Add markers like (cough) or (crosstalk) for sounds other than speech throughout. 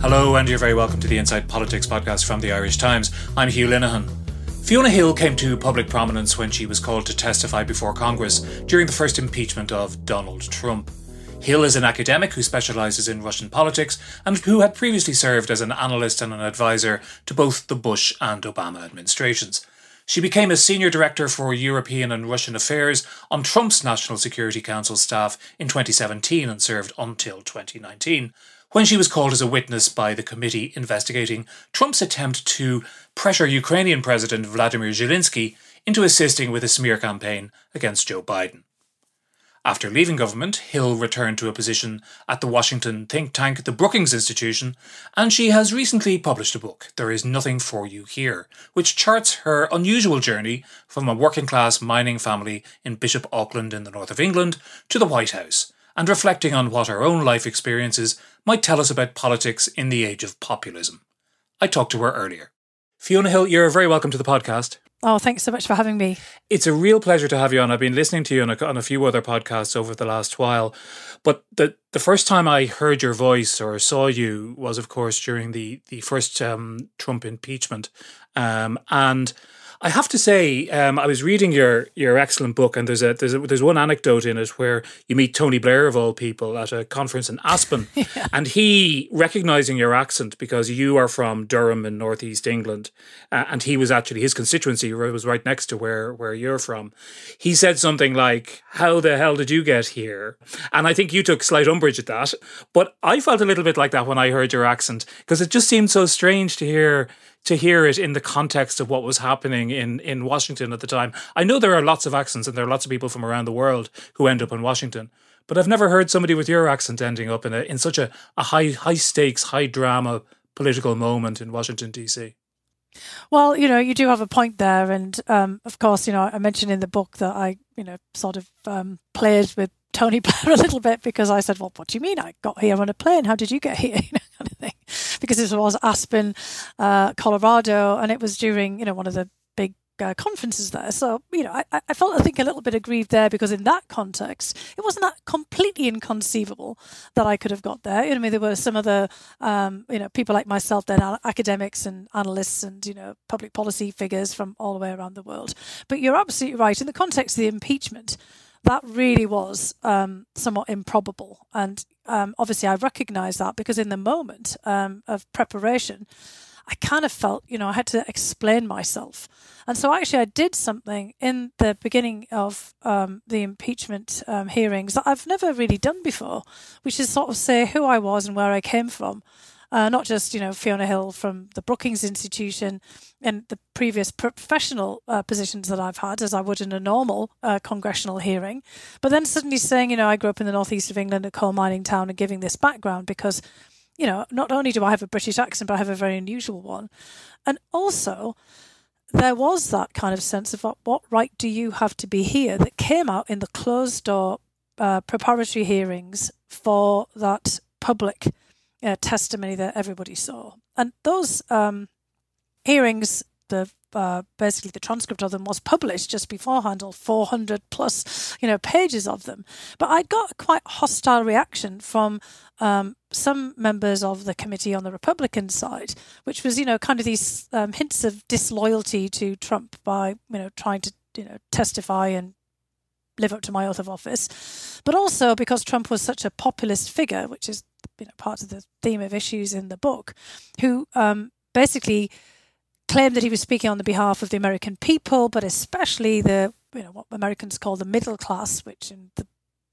Hello, and you're very welcome to the Inside Politics podcast from the Irish Times. I'm Hugh Linehan. Fiona Hill came to public prominence when she was called to testify before Congress during the first impeachment of Donald Trump. Hill is an academic who specialises in Russian politics and who had previously served as an analyst and an advisor to both the Bush and Obama administrations. She became a senior director for European and Russian affairs on Trump's National Security Council staff in 2017 and served until 2019 when she was called as a witness by the committee investigating Trump's attempt to pressure Ukrainian President Vladimir Zelensky into assisting with a smear campaign against Joe Biden. After leaving government, Hill returned to a position at the Washington think tank the Brookings Institution, and she has recently published a book, There Is Nothing for You Here, which charts her unusual journey from a working class mining family in Bishop Auckland in the north of England to the White House, and reflecting on what her own life experiences might tell us about politics in the age of populism. I talked to her earlier. Fiona Hill, you're very welcome to the podcast. Oh, thanks so much for having me. It's a real pleasure to have you on. I've been listening to you on a, on a few other podcasts over the last while, but the the first time I heard your voice or saw you was, of course, during the the first um, Trump impeachment, um, and I have to say, um, I was reading your your excellent book, and there's a there's a, there's one anecdote in it where you meet Tony Blair of all people at a conference in Aspen, (laughs) yeah. and he recognizing your accent because you are from Durham in northeast England, uh, and he was actually his constituency was right next to where where you're from. He said something like, "How the hell did you get here?" And I think you took slight umbrage at that, but I felt a little bit like that when I heard your accent because it just seemed so strange to hear to hear it in the context of what was happening in, in Washington at the time. I know there are lots of accents and there are lots of people from around the world who end up in Washington, but I've never heard somebody with your accent ending up in a in such a, a high high stakes, high drama political moment in Washington DC. Well, you know, you do have a point there, and um, of course, you know, I mentioned in the book that I, you know, sort of um, played with Tony (laughs) Blair a little bit because I said, "Well, what do you mean I got here on a plane? How did you get here?" (laughs) You know, kind of thing because this was Aspen, uh, Colorado, and it was during you know one of the uh, conferences there. So you know, I, I felt I think a little bit aggrieved there because in that context, it wasn't that completely inconceivable that I could have got there. You know, I mean, there were some other um, you know people like myself, then academics and analysts and you know public policy figures from all the way around the world. But you're absolutely right in the context of the impeachment that really was um, somewhat improbable. And um, obviously, I recognise that because in the moment um, of preparation, I kind of felt, you know, I had to explain myself. And so actually, I did something in the beginning of um, the impeachment um, hearings that I've never really done before, which is sort of say who I was and where I came from uh, not just you know Fiona Hill from the Brookings Institution and the previous professional uh, positions that I've had, as I would in a normal uh, congressional hearing, but then suddenly saying, you know, I grew up in the northeast of England, a coal mining town, and giving this background because, you know, not only do I have a British accent, but I have a very unusual one, and also there was that kind of sense of what, right do you have to be here that came out in the closed door uh, preparatory hearings for that public uh, testimony that everybody saw. And those um, hearings, the uh, basically the transcript of them was published just beforehand, all 400 plus, you know, pages of them. But I got a quite hostile reaction from um, some members of the committee on the Republican side, which was, you know, kind of these um, hints of disloyalty to Trump by, you know, trying to, you know, testify and live up to my oath of office, but also because Trump was such a populist figure, which is you know part of the theme of issues in the book, who um, basically claimed that he was speaking on the behalf of the American people, but especially the you know what Americans call the middle class, which in the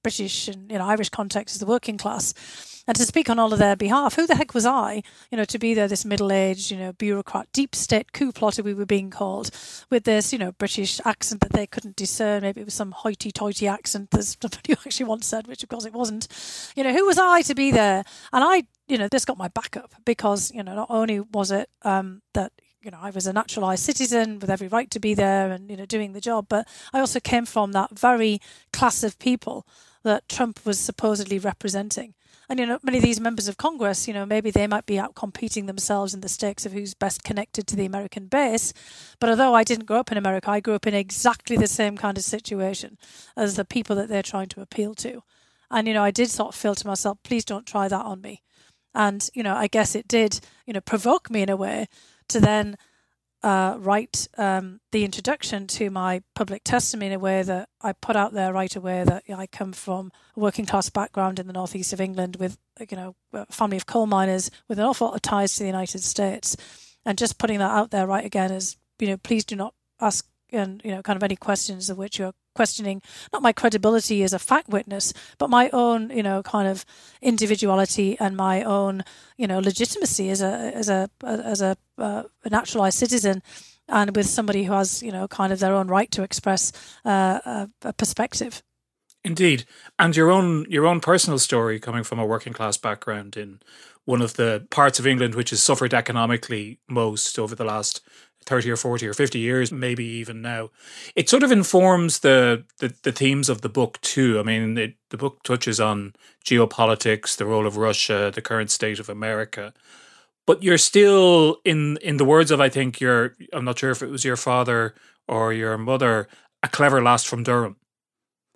British and you know Irish context is the working class, and to speak on all of their behalf. Who the heck was I, you know, to be there, this middle-aged, you know, bureaucrat, deep state coup plotter we were being called, with this, you know, British accent that they couldn't discern. Maybe it was some hoity-toity accent, that (laughs) somebody actually once said, which of course it wasn't. You know, who was I to be there? And I, you know, this got my backup because you know not only was it um, that you know, I was a naturalized citizen with every right to be there and, you know, doing the job. But I also came from that very class of people that Trump was supposedly representing. And, you know, many of these members of Congress, you know, maybe they might be out competing themselves in the stakes of who's best connected to the American base. But although I didn't grow up in America, I grew up in exactly the same kind of situation as the people that they're trying to appeal to. And, you know, I did sort of feel to myself, please don't try that on me. And, you know, I guess it did, you know, provoke me in a way to then uh, write um, the introduction to my public testimony in a way that I put out there right away that you know, I come from a working class background in the northeast of England with you know a family of coal miners with an awful lot of ties to the United States, and just putting that out there right again is you know please do not ask and you know kind of any questions of which you're questioning not my credibility as a fact witness but my own you know kind of individuality and my own you know legitimacy as a as a as a, uh, a naturalized citizen and with somebody who has you know kind of their own right to express uh, a, a perspective. Indeed, and your own your own personal story coming from a working class background in one of the parts of England which has suffered economically most over the last 30 or 40 or 50 years, maybe even now. It sort of informs the, the, the themes of the book too. I mean, it, the book touches on geopolitics, the role of Russia, the current state of America. But you're still, in, in the words of, I think, your, I'm not sure if it was your father or your mother, a clever lass from Durham.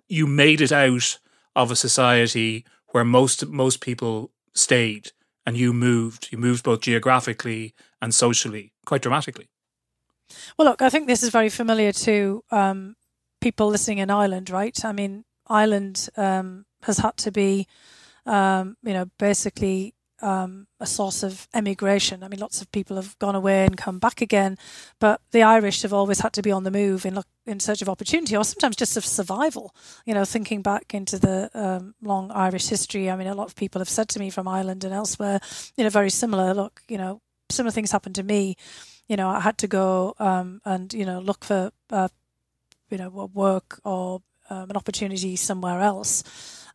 You made it out of a society where most most people stayed and you moved. You moved both geographically and socially, quite dramatically. Well, look, I think this is very familiar to um, people listening in Ireland, right? I mean, Ireland um, has had to be, um, you know, basically um, a source of emigration. I mean, lots of people have gone away and come back again, but the Irish have always had to be on the move in in search of opportunity, or sometimes just of survival. You know, thinking back into the um, long Irish history. I mean, a lot of people have said to me from Ireland and elsewhere, you know, very similar. Look, you know, similar things happened to me you know, I had to go um, and you know look for uh, you know work or um, an opportunity somewhere else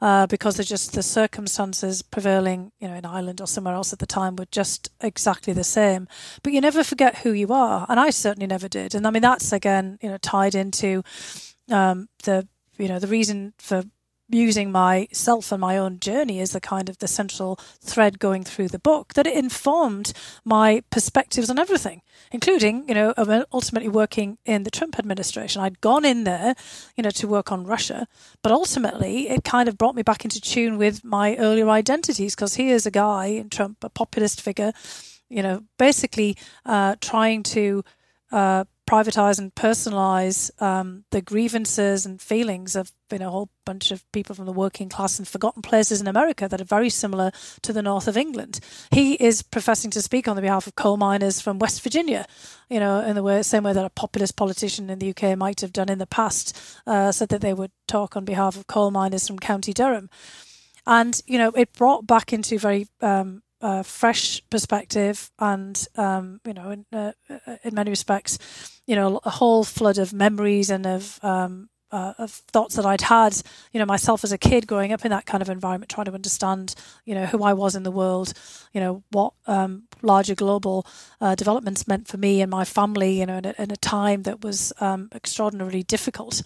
uh, because of just the circumstances prevailing, you know, in Ireland or somewhere else at the time were just exactly the same. But you never forget who you are, and I certainly never did. And I mean, that's again, you know, tied into um, the you know the reason for using myself and my own journey as the kind of the central thread going through the book that it informed my perspectives on everything including you know ultimately working in the Trump administration. I'd gone in there you know to work on Russia but ultimately it kind of brought me back into tune with my earlier identities because here's a guy in Trump a populist figure you know basically uh, trying to uh, privatize and personalize um, the grievances and feelings of you know, a whole bunch of people from the working class and forgotten places in America that are very similar to the north of England. He is professing to speak on the behalf of coal miners from West Virginia, you know, in the way, same way that a populist politician in the UK might have done in the past, uh, said that they would talk on behalf of coal miners from County Durham. And, you know, it brought back into very um, uh, fresh perspective and, um, you know, in, uh, in many respects, you know, a whole flood of memories and of, um, uh, of thoughts that I'd had, you know, myself as a kid growing up in that kind of environment, trying to understand, you know, who I was in the world, you know, what um, larger global uh, developments meant for me and my family, you know, in a, in a time that was um, extraordinarily difficult.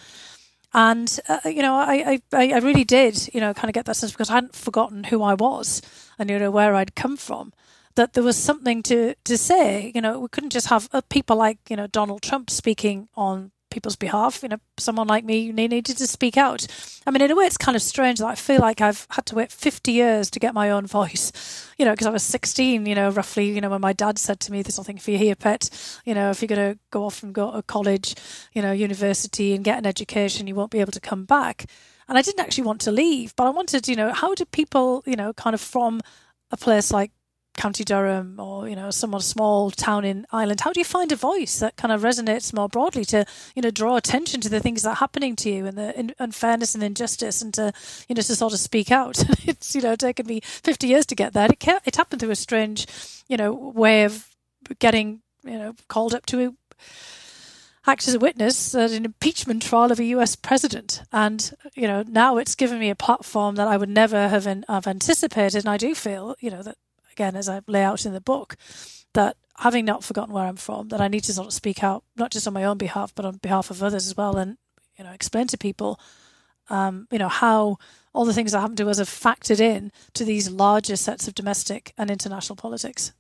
And uh, you know, I, I I really did, you know, kind of get that sense because I hadn't forgotten who I was and you know where I'd come from. That there was something to to say. You know, we couldn't just have uh, people like you know Donald Trump speaking on people's behalf. You know, someone like me needed to speak out. I mean, in a way, it's kind of strange that I feel like I've had to wait 50 years to get my own voice, you know, because I was 16, you know, roughly, you know, when my dad said to me, there's nothing for you here, pet. You know, if you're going to go off and go to college, you know, university and get an education, you won't be able to come back. And I didn't actually want to leave, but I wanted, you know, how do people, you know, kind of from a place like County Durham or you know some small town in Ireland, how do you find a voice that kind of resonates more broadly to you know draw attention to the things that are happening to you and the unfairness and injustice and to you know to sort of speak out? (laughs) it's you know taken me fifty years to get there. It it happened through a strange you know way of getting you know called up to act as a witness at an impeachment trial of a US president. And, you know, now it's given me a platform that I would never have, have anticipated. And I do feel, you know, that again, as I lay out in the book, that having not forgotten where I'm from, that I need to sort of speak out, not just on my own behalf, but on behalf of others as well, and you know, explain to people, um, you know, how all the things that happened to us have factored in to these larger sets of domestic and international politics.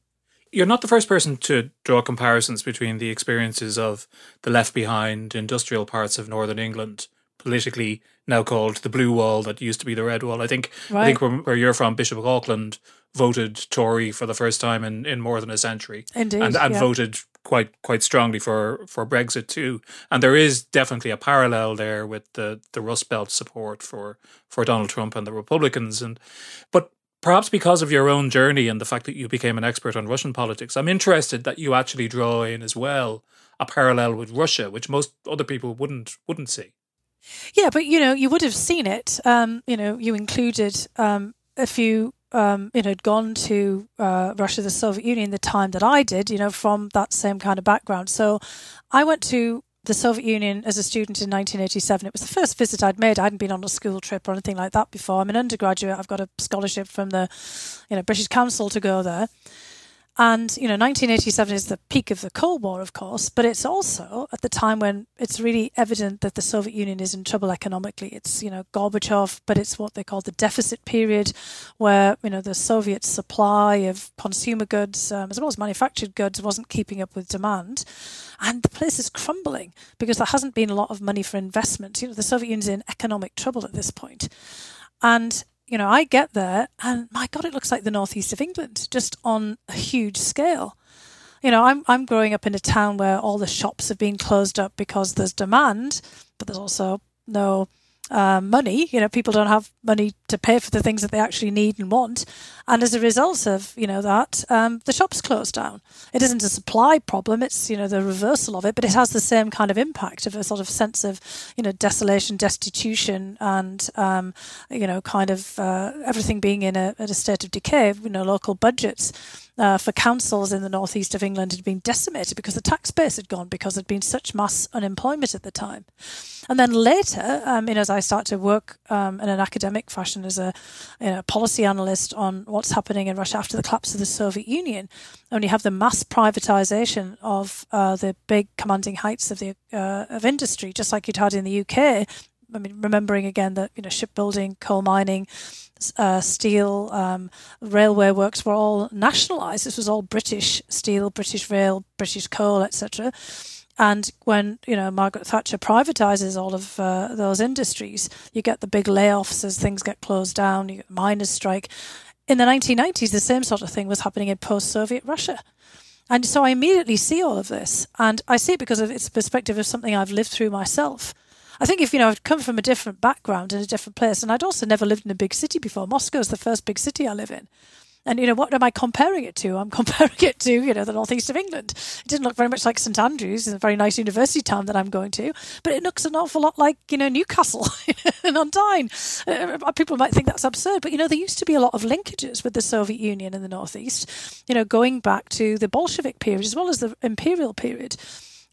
You're not the first person to draw comparisons between the experiences of the left behind industrial parts of northern England, politically now called the Blue Wall, that used to be the Red Wall. I think right. I think where, where you're from, Bishop of Auckland voted Tory for the first time in, in more than a century. Indeed. And, and yeah. voted quite quite strongly for, for Brexit too. And there is definitely a parallel there with the, the Rust Belt support for, for Donald Trump and the Republicans. And but perhaps because of your own journey and the fact that you became an expert on Russian politics, I'm interested that you actually draw in as well a parallel with Russia, which most other people wouldn't wouldn't see. Yeah, but you know, you would have seen it. Um, you know, you included um, a few um, you know, had gone to uh, Russia, the Soviet Union, the time that I did, you know, from that same kind of background. So I went to the Soviet Union as a student in 1987. It was the first visit I'd made. I hadn't been on a school trip or anything like that before. I'm an undergraduate. I've got a scholarship from the, you know, British Council to go there. And, you know, 1987 is the peak of the Cold War, of course, but it's also at the time when it's really evident that the Soviet Union is in trouble economically. It's, you know, Gorbachev, but it's what they call the deficit period, where, you know, the Soviet supply of consumer goods, um, as well as manufactured goods, wasn't keeping up with demand. And the place is crumbling because there hasn't been a lot of money for investment. You know, the Soviet Union's in economic trouble at this point. And you know, I get there and my God, it looks like the northeast of England, just on a huge scale. You know, I'm I'm growing up in a town where all the shops have been closed up because there's demand, but there's also no uh, money. You know, people don't have money to pay for the things that they actually need and want, and as a result of you know that, um, the shops close down. It isn't a supply problem; it's you know the reversal of it, but it has the same kind of impact of a sort of sense of you know desolation, destitution, and um, you know kind of uh, everything being in a, a state of decay. You know, local budgets uh, for councils in the northeast of England had been decimated because the tax base had gone because there'd been such mass unemployment at the time. And then later, um, you know, as I start to work um, in an academic fashion as a you know, policy analyst on what's happening in Russia after the collapse of the Soviet Union, and you have the mass privatization of uh, the big commanding heights of the uh, of industry, just like you'd had in the UK. I mean, remembering again that you know shipbuilding, coal mining, uh, steel, um, railway works were all nationalised. This was all British steel, British rail, British coal, etc. And when you know Margaret Thatcher privatises all of uh, those industries, you get the big layoffs as things get closed down. You get the miners' strike. In the 1990s, the same sort of thing was happening in post-Soviet Russia. And so I immediately see all of this, and I see it because of its perspective of something I've lived through myself. I think if you know I'd come from a different background in a different place, and I'd also never lived in a big city before. Moscow is the first big city I live in. And you know what am I comparing it to? I'm (laughs) comparing it to you know the northeast of England. It didn't look very much like St Andrews, a very nice university town that I'm going to, but it looks an awful lot like you know Newcastle (laughs) and on Tyne. Uh, people might think that's absurd, but you know there used to be a lot of linkages with the Soviet Union in the northeast. You know, going back to the Bolshevik period as well as the imperial period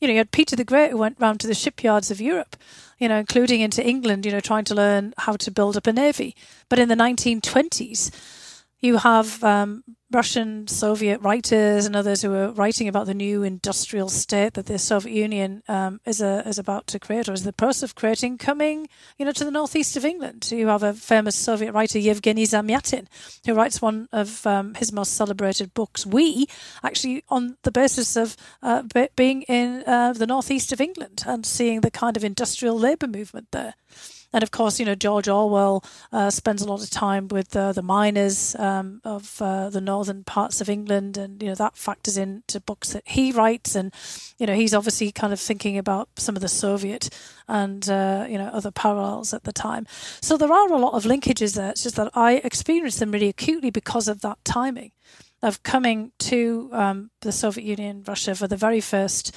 you know, you had Peter the Great who went round to the shipyards of Europe, you know, including into England, you know, trying to learn how to build up a navy. But in the 1920s, you have um, Russian, Soviet writers and others who are writing about the new industrial state that the Soviet Union um, is a, is about to create or is the process of creating coming, you know, to the northeast of England. You have a famous Soviet writer, Yevgeny Zamyatin, who writes one of um, his most celebrated books, We, actually on the basis of uh, being in uh, the northeast of England and seeing the kind of industrial labour movement there. And of course, you know, George Orwell uh, spends a lot of time with uh, the miners um, of uh, the northern parts of England, and you know that factors into books that he writes. And you know, he's obviously kind of thinking about some of the Soviet and uh, you know other parallels at the time. So there are a lot of linkages there. It's just that I experienced them really acutely because of that timing of coming to um, the Soviet Union, Russia for the very first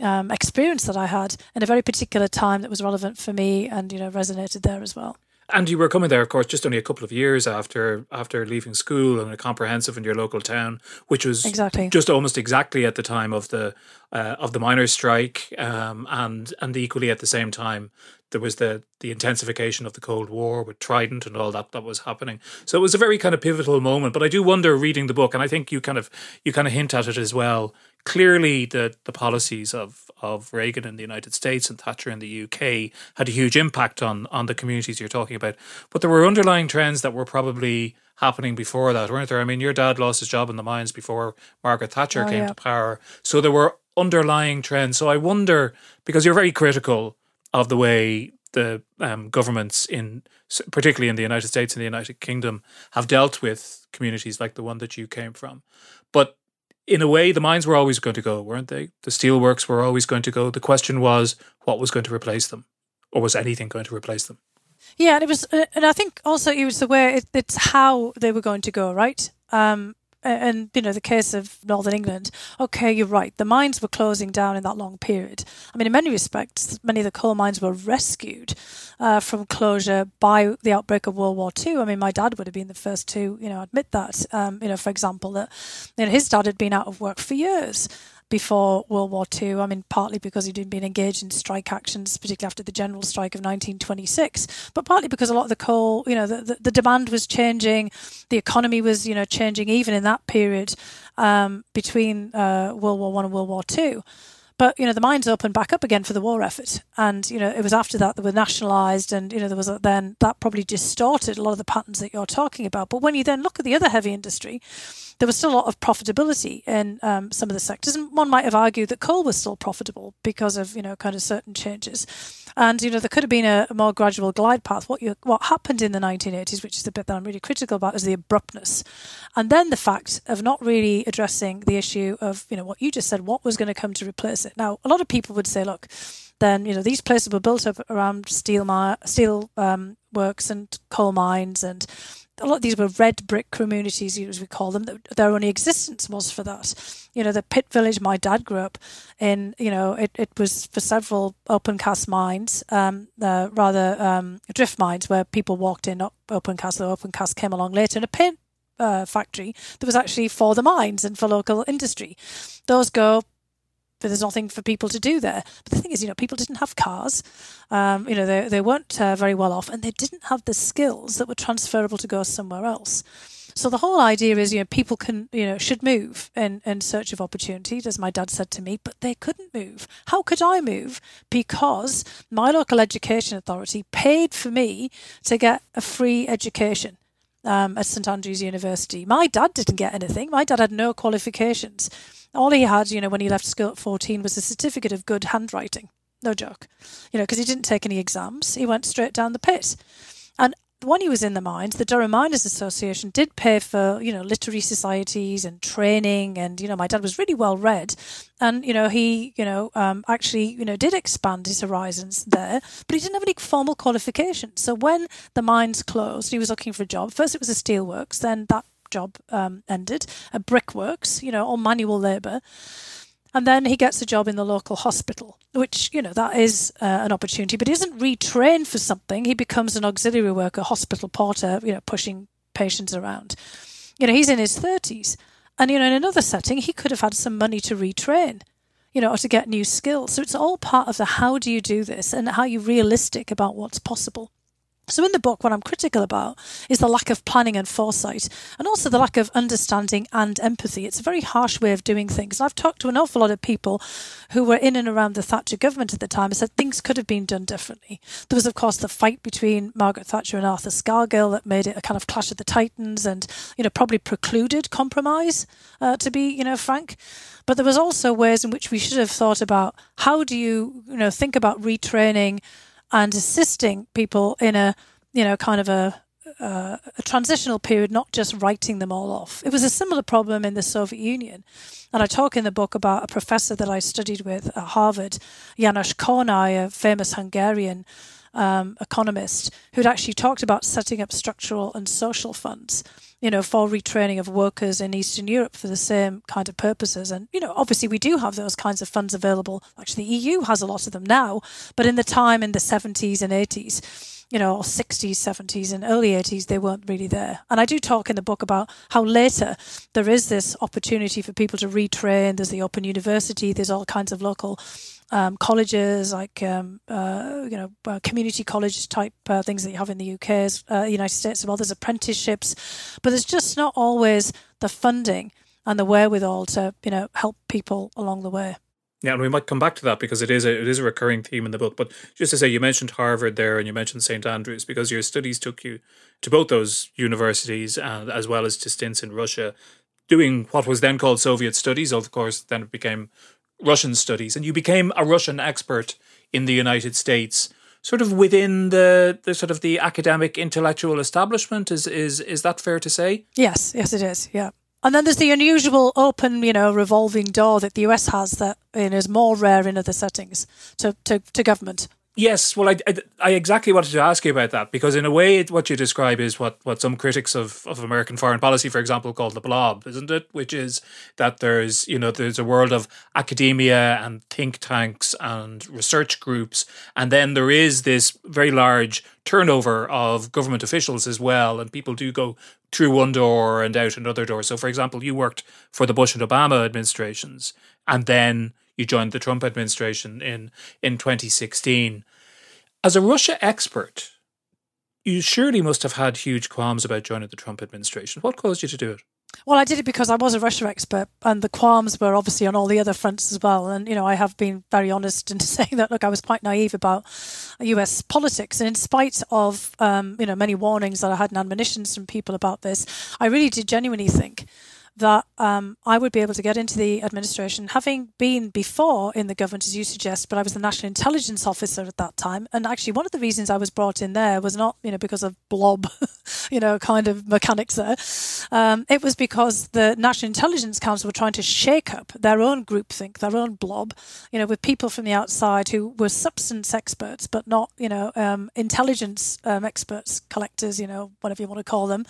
um, experience that I had in a very particular time that was relevant for me and you know resonated there as well. And you were coming there, of course, just only a couple of years after after leaving school and a comprehensive in your local town, which was exactly just almost exactly at the time of the uh, of the miners' strike, um, and and equally at the same time there was the the intensification of the Cold War with Trident and all that that was happening. So it was a very kind of pivotal moment. But I do wonder, reading the book, and I think you kind of you kind of hint at it as well clearly the, the policies of, of Reagan in the United States and Thatcher in the UK had a huge impact on, on the communities you're talking about. But there were underlying trends that were probably happening before that, weren't there? I mean, your dad lost his job in the mines before Margaret Thatcher oh, came yeah. to power. So there were underlying trends. So I wonder, because you're very critical of the way the um, governments in particularly in the United States and the United Kingdom have dealt with communities like the one that you came from. But in a way, the mines were always going to go, weren't they? The steelworks were always going to go. The question was, what was going to replace them, or was anything going to replace them? Yeah, and it was, uh, and I think also it was the way it, it's how they were going to go, right? Um, and you know the case of Northern England. Okay, you're right. The mines were closing down in that long period. I mean, in many respects, many of the coal mines were rescued uh, from closure by the outbreak of World War II. I mean, my dad would have been the first to you know admit that. Um, you know, for example, that you know, his dad had been out of work for years before World War II. I mean, partly because he'd been engaged in strike actions, particularly after the general strike of 1926, but partly because a lot of the coal, you know, the, the, the demand was changing, the economy was, you know, changing even in that period um, between uh, World War One and World War Two. But you know the mines opened back up again for the war effort, and you know it was after that they were nationalised, and you know there was a, then that probably distorted a lot of the patterns that you're talking about. But when you then look at the other heavy industry, there was still a lot of profitability in um, some of the sectors, and one might have argued that coal was still profitable because of you know kind of certain changes, and you know there could have been a, a more gradual glide path. What you what happened in the 1980s, which is the bit that I'm really critical about, is the abruptness, and then the fact of not really addressing the issue of you know what you just said, what was going to come to replace it. Now, a lot of people would say, look, then you know these places were built up around steel steel um, works and coal mines and a lot of these were red brick communities, as we call them. Their only existence was for that. You know, the pit village my dad grew up in. You know, it, it was for several open cast mines, um, uh, rather um, drift mines, where people walked in open cast. The open cast came along later, and a paint uh, factory that was actually for the mines and for local industry. Those go but there's nothing for people to do there. But the thing is, you know, people didn't have cars. Um, you know, they they weren't uh, very well off, and they didn't have the skills that were transferable to go somewhere else. So the whole idea is, you know, people can, you know, should move in, in search of opportunity, as my dad said to me, but they couldn't move. How could I move? Because my local education authority paid for me to get a free education. Um, at St Andrews University. My dad didn't get anything. My dad had no qualifications. All he had, you know, when he left school at 14 was a certificate of good handwriting. No joke. You know, because he didn't take any exams. He went straight down the pit. And when he was in the mines, the Durham Miners Association did pay for, you know, literary societies and training. And, you know, my dad was really well read. And, you know, he, you know, um, actually, you know, did expand his horizons there, but he didn't have any formal qualifications. So when the mines closed, he was looking for a job. First, it was a steelworks, then that job um, ended, a brickworks, you know, all manual labour. And then he gets a job in the local hospital, which, you know, that is uh, an opportunity, but he isn't retrained for something. He becomes an auxiliary worker, hospital porter, you know, pushing patients around. You know, he's in his 30s. And, you know, in another setting, he could have had some money to retrain, you know, or to get new skills. So it's all part of the how do you do this and how you're realistic about what's possible. So, in the book, what I'm critical about is the lack of planning and foresight, and also the lack of understanding and empathy. It's a very harsh way of doing things. I've talked to an awful lot of people who were in and around the Thatcher government at the time and said things could have been done differently. There was, of course, the fight between Margaret Thatcher and Arthur Scargill that made it a kind of clash of the titans and, you know, probably precluded compromise, uh, to be, you know, frank. But there was also ways in which we should have thought about how do you, you know, think about retraining and assisting people in a you know kind of a uh, a transitional period, not just writing them all off. It was a similar problem in the Soviet Union. And I talk in the book about a professor that I studied with at Harvard, Janos Kornai, a famous Hungarian um, economist, who'd actually talked about setting up structural and social funds, you know, for retraining of workers in Eastern Europe for the same kind of purposes. And, you know, obviously we do have those kinds of funds available. Actually, the EU has a lot of them now, but in the time in the 70s and 80s, you know, 60s, 70s, and early 80s, they weren't really there. And I do talk in the book about how later there is this opportunity for people to retrain. There's the Open University, there's all kinds of local um, colleges, like um, uh, you know, uh, community college type uh, things that you have in the UK, uh, United States as well. There's apprenticeships, but there's just not always the funding and the wherewithal to you know help people along the way. Yeah, and we might come back to that because it is a it is a recurring theme in the book. But just to say, you mentioned Harvard there, and you mentioned St Andrews because your studies took you to both those universities, and as well as to stints in Russia, doing what was then called Soviet studies. Of course, then it became Russian studies, and you became a Russian expert in the United States, sort of within the the sort of the academic intellectual establishment. Is is is that fair to say? Yes, yes, it is. Yeah. And then there's the unusual open, you know, revolving door that the US has that you know, is more rare in other settings to, to, to government. Yes, well, I, I, I, exactly wanted to ask you about that because, in a way, what you describe is what, what some critics of, of American foreign policy, for example, call the blob, isn't it? Which is that there's you know there's a world of academia and think tanks and research groups, and then there is this very large turnover of government officials as well, and people do go through one door and out another door. So, for example, you worked for the Bush and Obama administrations, and then you joined the Trump administration in in 2016. As a Russia expert, you surely must have had huge qualms about joining the Trump administration. What caused you to do it? Well, I did it because I was a Russia expert, and the qualms were obviously on all the other fronts as well. And you know, I have been very honest in (laughs) saying that. Look, I was quite naive about U.S. politics, and in spite of um, you know many warnings that I had and admonitions from people about this, I really did genuinely think that um, I would be able to get into the administration, having been before in the government, as you suggest, but I was the national intelligence officer at that time. And actually, one of the reasons I was brought in there was not, you know, because of blob, (laughs) you know, kind of mechanics there. Um, it was because the National Intelligence Council were trying to shake up their own groupthink, their own blob, you know, with people from the outside who were substance experts, but not, you know, um, intelligence um, experts, collectors, you know, whatever you want to call them,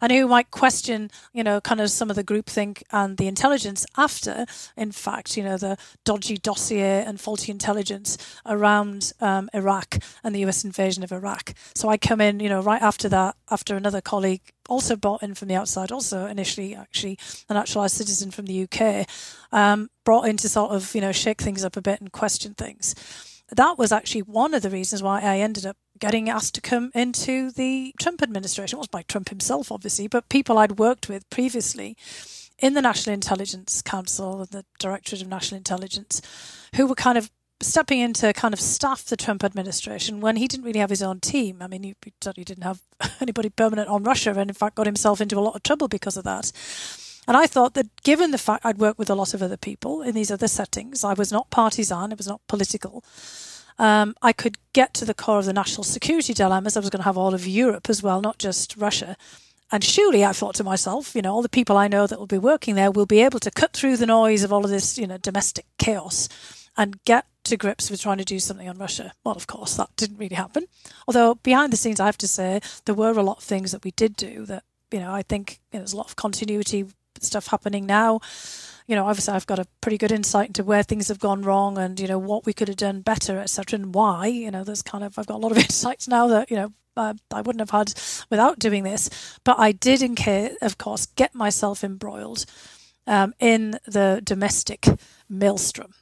and who might question, you know, kind of some of the groupthink and the intelligence after, in fact, you know, the dodgy dossier and faulty intelligence around um, Iraq and the US invasion of Iraq. So I come in, you know, right after that, after another colleague also brought in from the outside, also initially actually a naturalized citizen from the UK, um, brought in to sort of, you know, shake things up a bit and question things. That was actually one of the reasons why I ended up getting asked to come into the Trump administration. It was by Trump himself, obviously, but people I'd worked with previously in the National Intelligence Council and the Directorate of National Intelligence who were kind of stepping in to kind of staff the Trump administration when he didn't really have his own team. I mean, he, he certainly didn't have (laughs) anybody permanent on Russia and, in fact, got himself into a lot of trouble because of that. And I thought that given the fact I'd worked with a lot of other people in these other settings, I was not partisan, it was not political um, I could get to the core of the national security dilemmas. I was going to have all of Europe as well, not just Russia. And surely I thought to myself, you know, all the people I know that will be working there will be able to cut through the noise of all of this, you know, domestic chaos and get to grips with trying to do something on Russia. Well, of course, that didn't really happen. Although behind the scenes, I have to say, there were a lot of things that we did do that, you know, I think you know, there's a lot of continuity stuff happening now you know, obviously I've got a pretty good insight into where things have gone wrong and, you know, what we could have done better, etc., and why. You know, there's kind of, I've got a lot of (laughs) insights now that, you know, uh, I wouldn't have had without doing this. But I did, in case, of course, get myself embroiled um, in the domestic maelstrom.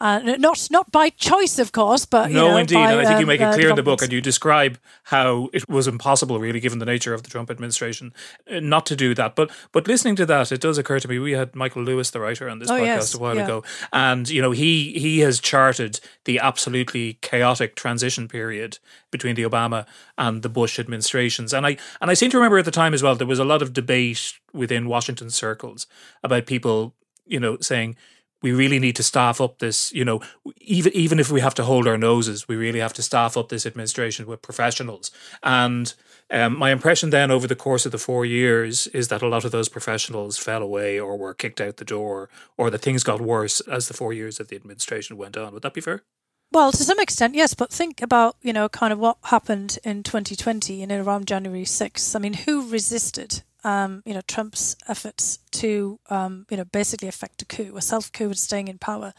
Uh, not not by choice, of course, but no, know, indeed. by, and I think you make um, it clear uh, in the book, and you describe how it was impossible, really, given the nature of the Trump administration, uh, not to do that. But but listening to that, it does occur to me we had Michael Lewis, the writer, on this Oh, podcast yes, a while yeah. ago, and you know he he has charted the absolutely chaotic transition period between the Obama and the Bush administrations, and I and I seem to remember at the time as well there was a lot of debate within Washington circles about people, you know, saying we really need to staff up this, you know, even even if we have to hold our noses, we really have to staff up this administration with professionals. And um, my impression then over the course of the four years is that a lot of those professionals fell away or were kicked out the door, or that things got worse as the four years of the administration went on. Would that be fair? Well, to some extent, yes. But think about you know kind of what happened in 2020, you know, around January 6th. I mean, who resisted? Um, you know, Trump's efforts to, um, you know, basically effect a coup, a self coup, and staying in power.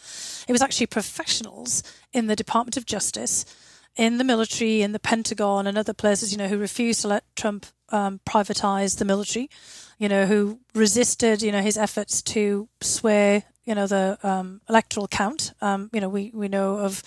It was actually professionals in the Department of Justice, in the military, in the Pentagon, and other places, you know, who refused to let Trump um, privatize the military. You know, who resisted, you know, his efforts to sway, you know, the um, electoral count. Um, you know, we, we know of,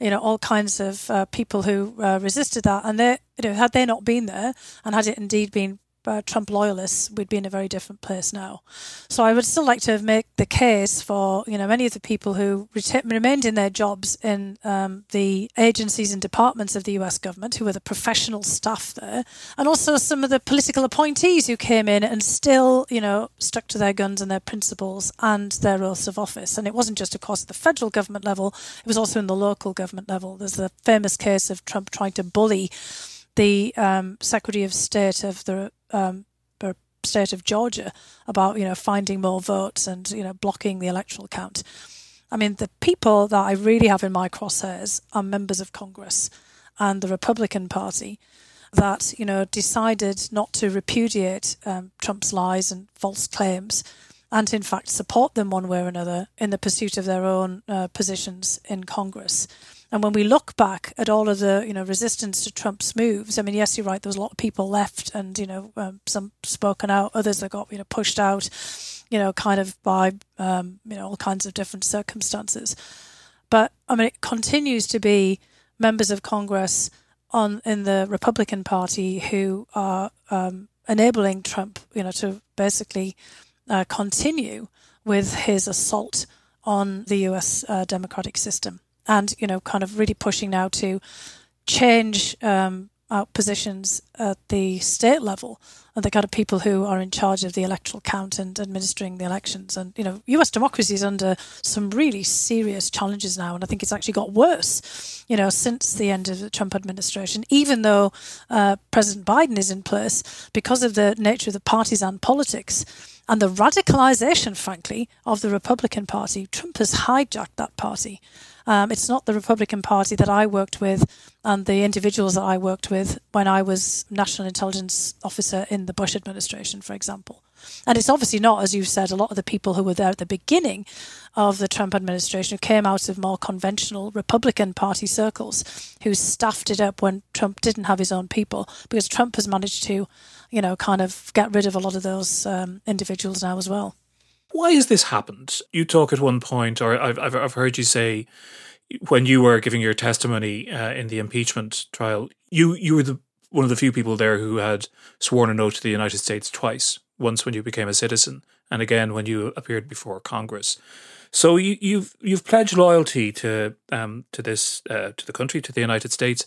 you know, all kinds of uh, people who uh, resisted that, and they, you know, had they not been there, and had it indeed been uh, Trump loyalists, we'd be in a very different place now. So I would still like to make the case for you know many of the people who reta- remained in their jobs in um, the agencies and departments of the U.S. government, who were the professional staff there, and also some of the political appointees who came in and still you know stuck to their guns and their principles and their oaths of office. And it wasn't just, of course, at the federal government level; it was also in the local government level. There's the famous case of Trump trying to bully the um, Secretary of State of the um, state of Georgia about you know finding more votes and you know blocking the electoral count. I mean, the people that I really have in my crosshairs are members of Congress and the Republican Party that you know decided not to repudiate um, Trump's lies and false claims, and in fact support them one way or another in the pursuit of their own uh, positions in Congress. And when we look back at all of the, you know, resistance to Trump's moves, I mean, yes, you're right. There was a lot of people left, and you know, um, some spoken out, others that got, you know, pushed out, you know, kind of by, um, you know, all kinds of different circumstances. But I mean, it continues to be members of Congress on in the Republican Party who are um, enabling Trump, you know, to basically uh, continue with his assault on the U.S. Uh, democratic system and you know, kind of really pushing now to change um, our positions at the state level and the kind of people who are in charge of the electoral count and administering the elections. And you know, U.S. democracy is under some really serious challenges now, and I think it's actually got worse. You know, since the end of the Trump administration, even though uh, President Biden is in place, because of the nature of the partisan politics and the radicalization, frankly, of the Republican Party, Trump has hijacked that party. Um, it's not the Republican Party that I worked with and the individuals that I worked with when I was National Intelligence Officer in the Bush administration, for example. And it's obviously not, as you've said, a lot of the people who were there at the beginning of the Trump administration who came out of more conventional Republican Party circles who staffed it up when Trump didn't have his own people, because Trump has managed to, you know, kind of get rid of a lot of those um, individuals now as well. Why has this happened? You talk at one point, or I've, I've, heard you say when you were giving your testimony uh, in the impeachment trial, you, you were the, one of the few people there who had sworn an oath to the United States twice once when you became a citizen, and again when you appeared before Congress. So you, you've you've pledged loyalty to um, to this uh, to the country to the United States.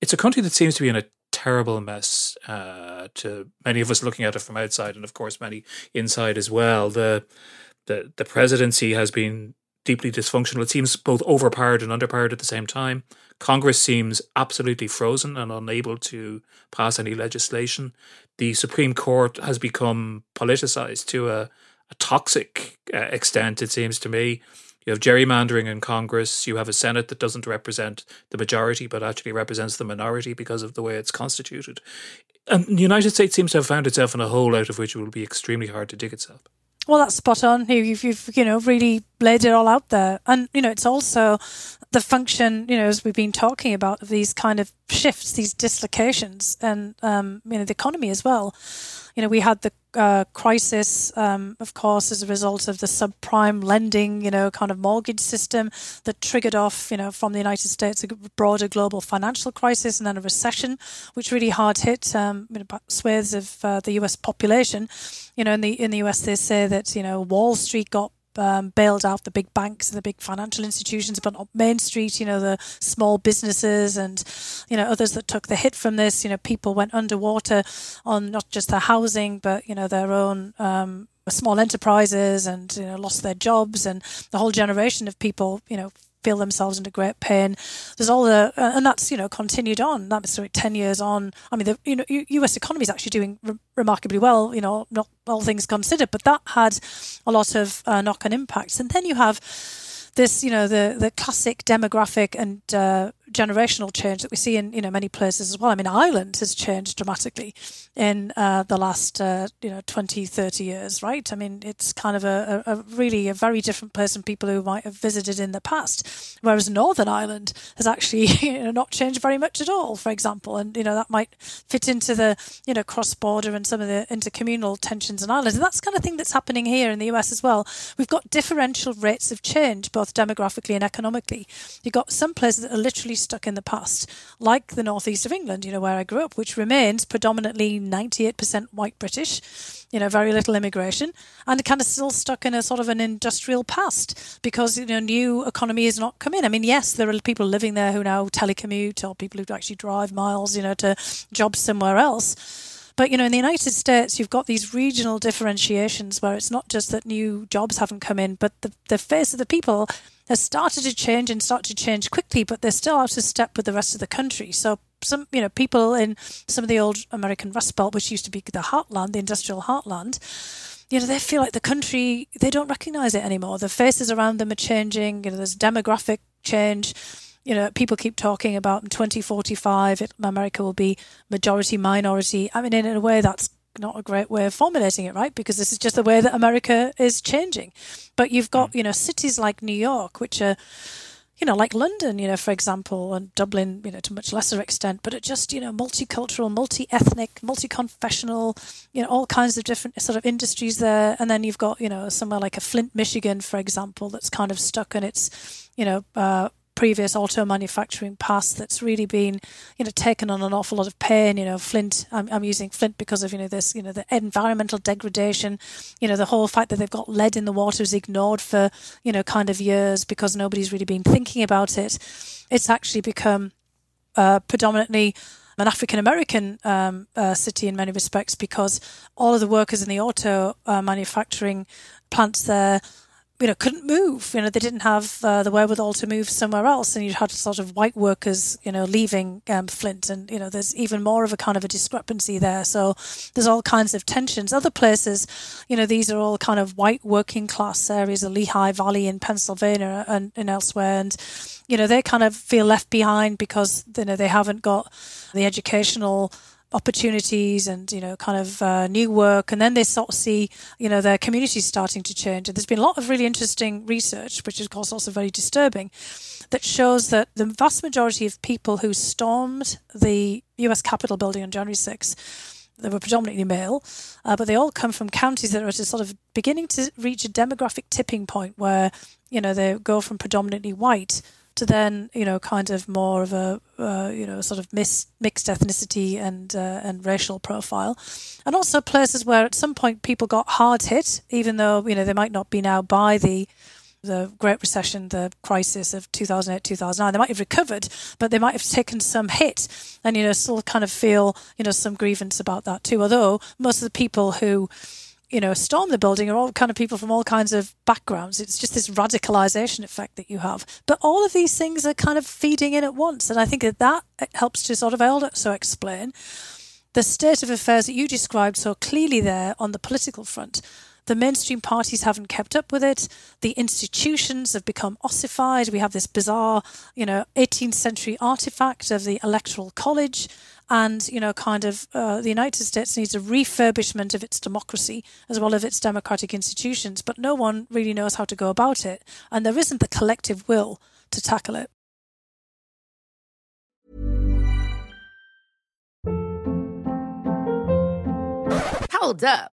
It's a country that seems to be in a terrible mess uh, to many of us looking at it from outside, and of course many inside as well. The the the presidency has been deeply dysfunctional. It seems both overpowered and underpowered at the same time. Congress seems absolutely frozen and unable to pass any legislation. The Supreme Court has become politicized to a, a toxic uh, extent, it seems to me. You have gerrymandering in Congress. You have a Senate that doesn't represent the majority, but actually represents the minority because of the way it's constituted. And the United States seems to have found itself in a hole out of which it will be extremely hard to dig itself. Well, that's spot on. You've, you've you know really laid it all out there, and you know it's also the function, you know, as we've been talking about, these kind of shifts, these dislocations, and um, you know, the economy as well. You know, we had the uh, crisis, um, of course, as a result of the subprime lending, you know, kind of mortgage system that triggered off, you know, from the United States a broader global financial crisis and then a recession, which really hard hit um, you know, swathes of uh, the U.S. population. You know, in the in the U.S. they say that you know Wall Street got um, bailed out the big banks and the big financial institutions, but on Main Street, you know, the small businesses and, you know, others that took the hit from this. You know, people went underwater on not just their housing, but, you know, their own um, small enterprises and, you know, lost their jobs and the whole generation of people, you know, feel themselves into great pain. There's all the, uh, and that's you know continued on. That's like ten years on. I mean, the you know U.S. economy is actually doing re- remarkably well. You know, not all things considered, but that had a lot of uh, knock-on impacts. And then you have this, you know, the the classic demographic and uh, generational change that we see in you know many places as well. I mean, Ireland has changed dramatically in uh, the last uh, you know 20, 30 years, right? I mean, it's kind of a, a, really a very different place than people who might have visited in the past. Whereas Northern Ireland has actually (laughs) you know not changed very much at all, for example, and you know that might fit into the you know cross border and some of the intercommunal tensions in Ireland. And that's kind of thing that's happening here in the US as well. We've got differential rates of change, both demographically and economically. You've got some places that are literally stuck in the past, like the northeast of England, you know, where I grew up, which remains predominantly 98% white British, you know, very little immigration, and kind of still stuck in a sort of an industrial past because, you know, new economy has not come in. I mean, yes, there are people living there who now telecommute or people who actually drive miles, you know, to jobs somewhere else. But you know, in the United States, you've got these regional differentiations where it's not just that new jobs haven't come in, but the, the face of the people has started to change and start to change quickly, but they're still out of step with the rest of the country. So some, you know, people in some of the old American Rust Belt, which used to be the heartland, the industrial heartland, you know, they feel like the country, they don't recognize it anymore. The faces around them are changing. You know, there's demographic change. You know, people keep talking about in 2045, America will be majority minority. I mean, in a way, that's not a great way of formulating it, right? Because this is just the way that America is changing. But you've got, hmm. you know, cities like New York, which are, you know, like London, you know, for example, and Dublin, you know, to much lesser extent, but it just, you know, multicultural, multi-ethnic, multi-confessional, you know, all kinds of different sort of industries there. And then you've got, you know, somewhere like a Flint, Michigan, for example, that's kind of stuck in its, you know, uh, previous auto manufacturing past that's really been, you know, taken on an awful lot of pain. You know, Flint. I'm, I'm using Flint because of you know this, you know, the environmental degradation. You know, the whole fact that they've got lead in the water is ignored for you know kind of years because nobody's really been thinking about it. It's actually become uh, predominantly an African American um, uh, city in many respects because all of the workers in the auto uh, manufacturing plants there you know, couldn't move. You know, they didn't have uh, the wherewithal to move somewhere else, and you had sort of white workers, you know, leaving um, Flint, and you know, there's even more of a kind of a discrepancy there. So there's all kinds of tensions. Other places, you know, these are all kind of white working class areas, the Lehigh Valley in Pennsylvania and, and elsewhere, and you know, they kind of feel left behind because you know they haven't got the educational opportunities and you know kind of uh, new work. And then they sort of see you know their communities starting to change. And there's been a lot of really interesting research which is of course also very disturbing that shows that the vast majority of people who stormed the US Capitol building on January 6th they were predominantly male, uh, but they all come from counties that are just sort of beginning to reach a demographic tipping point where, you know, they go from predominantly white to then you know kind of more of a uh, you know sort of mis- mixed ethnicity and uh, and racial profile, and also places where at some point people got hard hit, even though you know they might not be now by the the Great Recession, the crisis of 2008, 2009. They might have recovered, but they might have taken some hit and, you know, still kind of feel, you know, some grievance about that too. Although most of the people who you know, storm the building are all kind of people from all kinds of backgrounds. It's just this radicalization effect that you have. But all of these things are kind of feeding in at once. And I think that that uh, helps to sort of also explain the state of affairs that you described so clearly there on the political front. The mainstream parties haven't kept up with it. The institutions have become ossified. We have this bizarre, you know, 18th century artifact of the Electoral College and you know, kind of, uh, the United States needs a refurbishment of its democracy as well as its democratic institutions. But no one really knows how to go about it, and there isn't the collective will to tackle it. Hold up.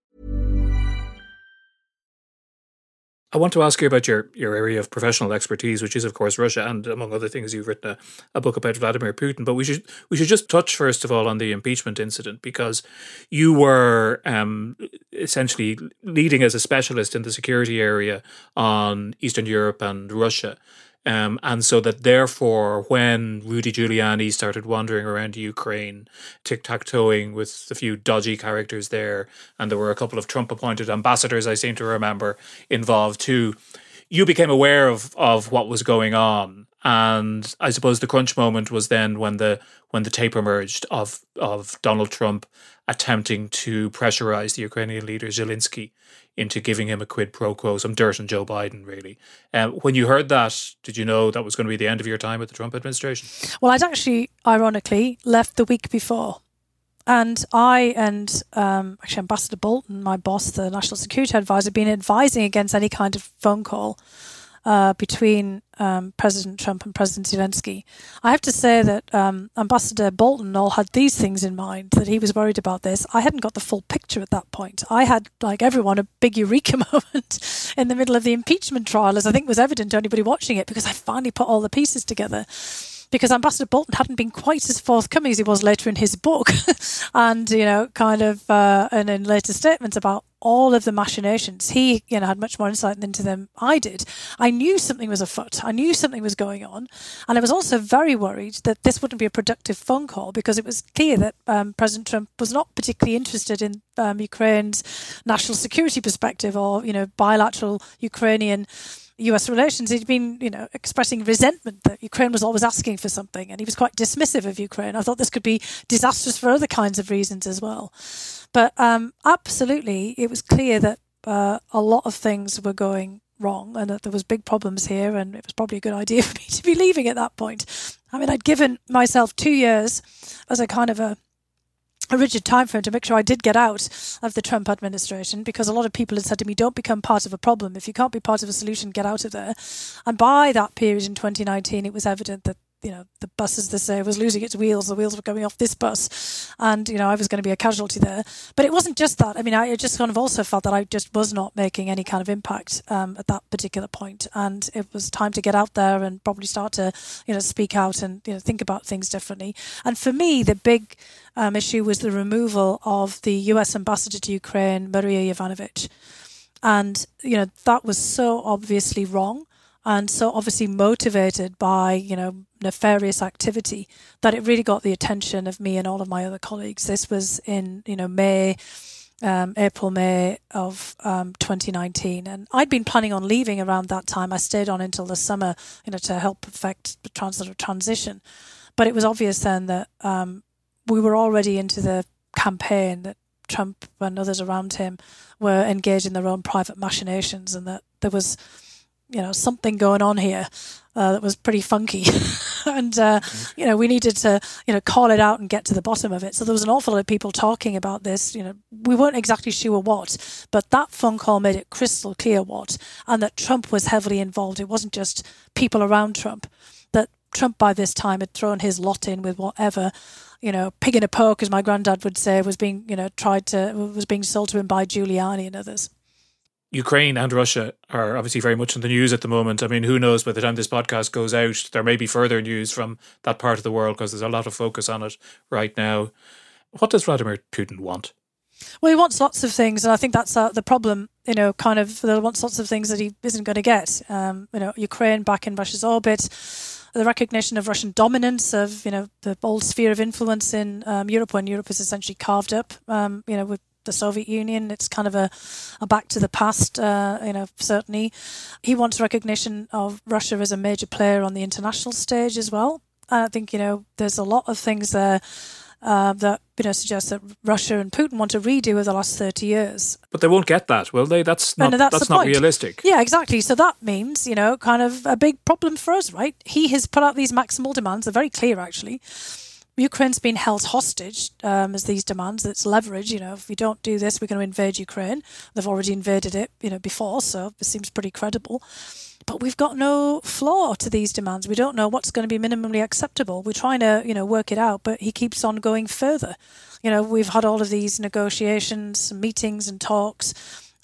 I want to ask you about your, your area of professional expertise, which is, of course, Russia, and among other things, you've written a, a book about Vladimir Putin. But we should we should just touch first of all on the impeachment incident because you were um, essentially leading as a specialist in the security area on Eastern Europe and Russia. Um, and so that therefore, when Rudy Giuliani started wandering around Ukraine, tic tac toeing with a few dodgy characters there, and there were a couple of Trump appointed ambassadors, I seem to remember, involved too, you became aware of, of what was going on. And I suppose the crunch moment was then when the when the tape emerged of of Donald Trump attempting to pressurize the Ukrainian leader Zelensky into giving him a quid pro quo, some dirt on Joe Biden, really. Um, when you heard that, did you know that was going to be the end of your time with the Trump administration? Well, I'd actually, ironically, left the week before. And I and um, actually Ambassador Bolton, my boss, the national security advisor, had been advising against any kind of phone call uh, between um, President Trump and President Zelensky. I have to say that um, Ambassador Bolton all had these things in mind, that he was worried about this. I hadn't got the full picture at that point. I had, like everyone, a big eureka (laughs) moment in the middle of the impeachment trial, as I think was evident to anybody watching it, because I finally put all the pieces together because Ambassador Bolton hadn't been quite as forthcoming as he was later in his book, (laughs) and you know, kind of, uh, and in later statements about all of the machinations. He, you know, had much more insight into them I did. I knew something was afoot. I knew something was going on, and I was also very worried that this wouldn't be a productive phone call because it was clear that um, President Trump was not particularly interested in um, Ukraine's national security perspective or, you know, bilateral Ukrainian US relations, he'd been, you know, expressing resentment that Ukraine was always asking for something, and he was quite dismissive of Ukraine. I thought this could be disastrous for other kinds of reasons as well. But um, absolutely, it was clear that uh, a lot of things were going wrong, and that there was big problems here, and it was probably a good idea (laughs) for me to be leaving at that point. I mean, I'd given myself two years as a kind of a a rigid time frame to make sure I did get out of the Trump administration because a lot of people had said to me, don't become part of a problem. If you can't be part of a solution, get out of there. And by that period in 2019, it was evident that you know, the bus, as they say, was losing its wheels. The wheels were coming off this bus, and you know, I was going to be a casualty there. But it wasn't just that. I mean, I just kind of also felt that I just was not making any kind of impact um, at that particular point, and it was time to get out there and probably start to, you know, speak out and you know think about things differently. And for me, the big um, issue was the removal of the U.S. ambassador to Ukraine, Maria Yovanovitch, and you know that was so obviously wrong and so obviously motivated by you know nefarious activity that it really got the attention of me and all of my other colleagues. This was in you know May. Um, April, May of um, 2019, and I'd been planning on leaving around that time. I stayed on until the summer, you know, to help perfect the trans- transition. But it was obvious then that um, we were already into the campaign that Trump and others around him were engaged in their own private machinations, and that there was you know something going on here uh, that was pretty funky, (laughs) and uh, you know we needed to you know call it out and get to the bottom of it. So there was an awful lot of people talking about this. You know we weren't exactly sure what, but that phone call made it crystal clear what, and that Trump was heavily involved. It wasn't just people around Trump. That Trump by this time had thrown his lot in with whatever you know, pig in a poke, as my granddad would say, was being, you know, tried to, was being sold to him by Giuliani and others. Ukraine and Russia are obviously very much in the news at the moment. I mean, who knows by the time this podcast goes out, there may be further news from that part of the world because there's a lot of focus on it right now. What does Vladimir Putin want? Well, he wants lots of things, and I think that's uh, the problem. You know, kind of, he wants lots of things that he isn't going to get. Um, you know, Ukraine back in Russia's orbit, the recognition of Russian dominance of you know the old sphere of influence in um, Europe when Europe is essentially carved up. Um, you know, with the Soviet Union. It's kind of a, a back to the past, uh, you know, certainly. He wants recognition of Russia as a major player on the international stage as well. I think, you know, there's a lot of things there uh, that you know suggest that Russia and Putin want to redo of the last thirty years. But they won't get that, will they? That's not. No, that's, that's not point. realistic. Yeah, exactly. So that means you know, kind of a big problem for us, right? He has put out these maximal demands. They're very clear, actually. Ukraine's been held hostage um, as these demands. It's leverage. You know, if we don't do this, we're going to invade Ukraine. They've already invaded it, you know, before, so it seems pretty credible. But we've got no floor to these demands. We don't know what's going to be minimally acceptable. We're trying to, you know, work it out, but he keeps on going further. You know, we've had all of these negotiations, meetings, and talks,